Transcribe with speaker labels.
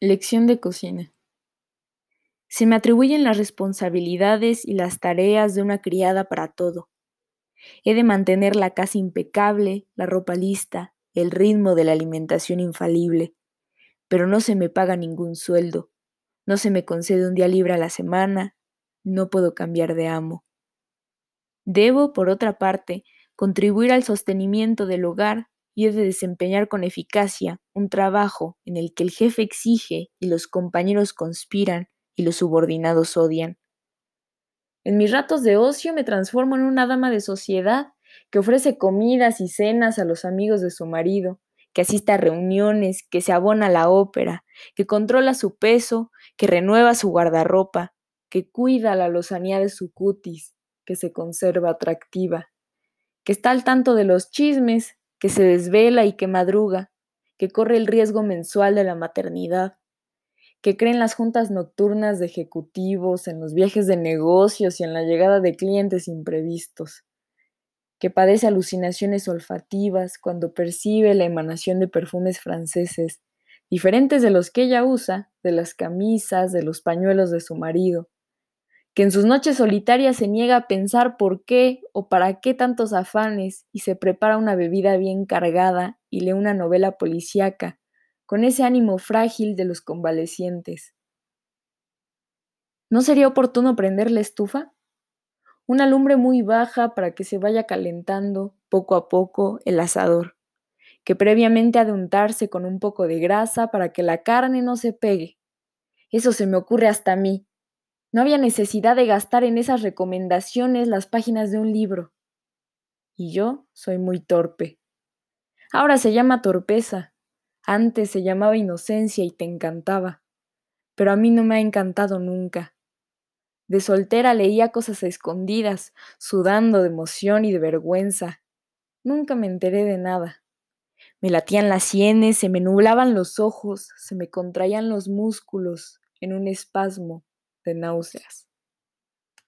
Speaker 1: Lección de cocina. Se me atribuyen las responsabilidades y las tareas de una criada para todo. He de mantener la casa impecable, la ropa lista, el ritmo de la alimentación infalible, pero no se me paga ningún sueldo, no se me concede un día libre a la semana, no puedo cambiar de amo. Debo, por otra parte, contribuir al sostenimiento del hogar y he de desempeñar con eficacia un trabajo en el que el jefe exige y los compañeros conspiran y los subordinados odian. En mis ratos de ocio me transformo en una dama de sociedad que ofrece comidas y cenas a los amigos de su marido, que asiste a reuniones, que se abona a la ópera, que controla su peso, que renueva su guardarropa, que cuida la lozanía de su cutis, que se conserva atractiva, que está al tanto de los chismes, que se desvela y que madruga, que corre el riesgo mensual de la maternidad, que cree en las juntas nocturnas de ejecutivos, en los viajes de negocios y en la llegada de clientes imprevistos, que padece alucinaciones olfativas cuando percibe la emanación de perfumes franceses, diferentes de los que ella usa, de las camisas, de los pañuelos de su marido, que en sus noches solitarias se niega a pensar por qué o para qué tantos afanes y se prepara una bebida bien cargada y lee una novela policíaca, con ese ánimo frágil de los convalecientes. ¿No sería oportuno prender la estufa? Una lumbre muy baja para que se vaya calentando poco a poco el asador, que previamente ha de untarse con un poco de grasa para que la carne no se pegue. Eso se me ocurre hasta a mí, no había necesidad de gastar en esas recomendaciones las páginas de un libro. Y yo soy muy torpe. Ahora se llama torpeza. Antes se llamaba inocencia y te encantaba. Pero a mí no me ha encantado nunca. De soltera leía cosas escondidas, sudando de emoción y de vergüenza. Nunca me enteré de nada. Me latían las sienes, se me nublaban los ojos, se me contraían los músculos en un espasmo de náuseas.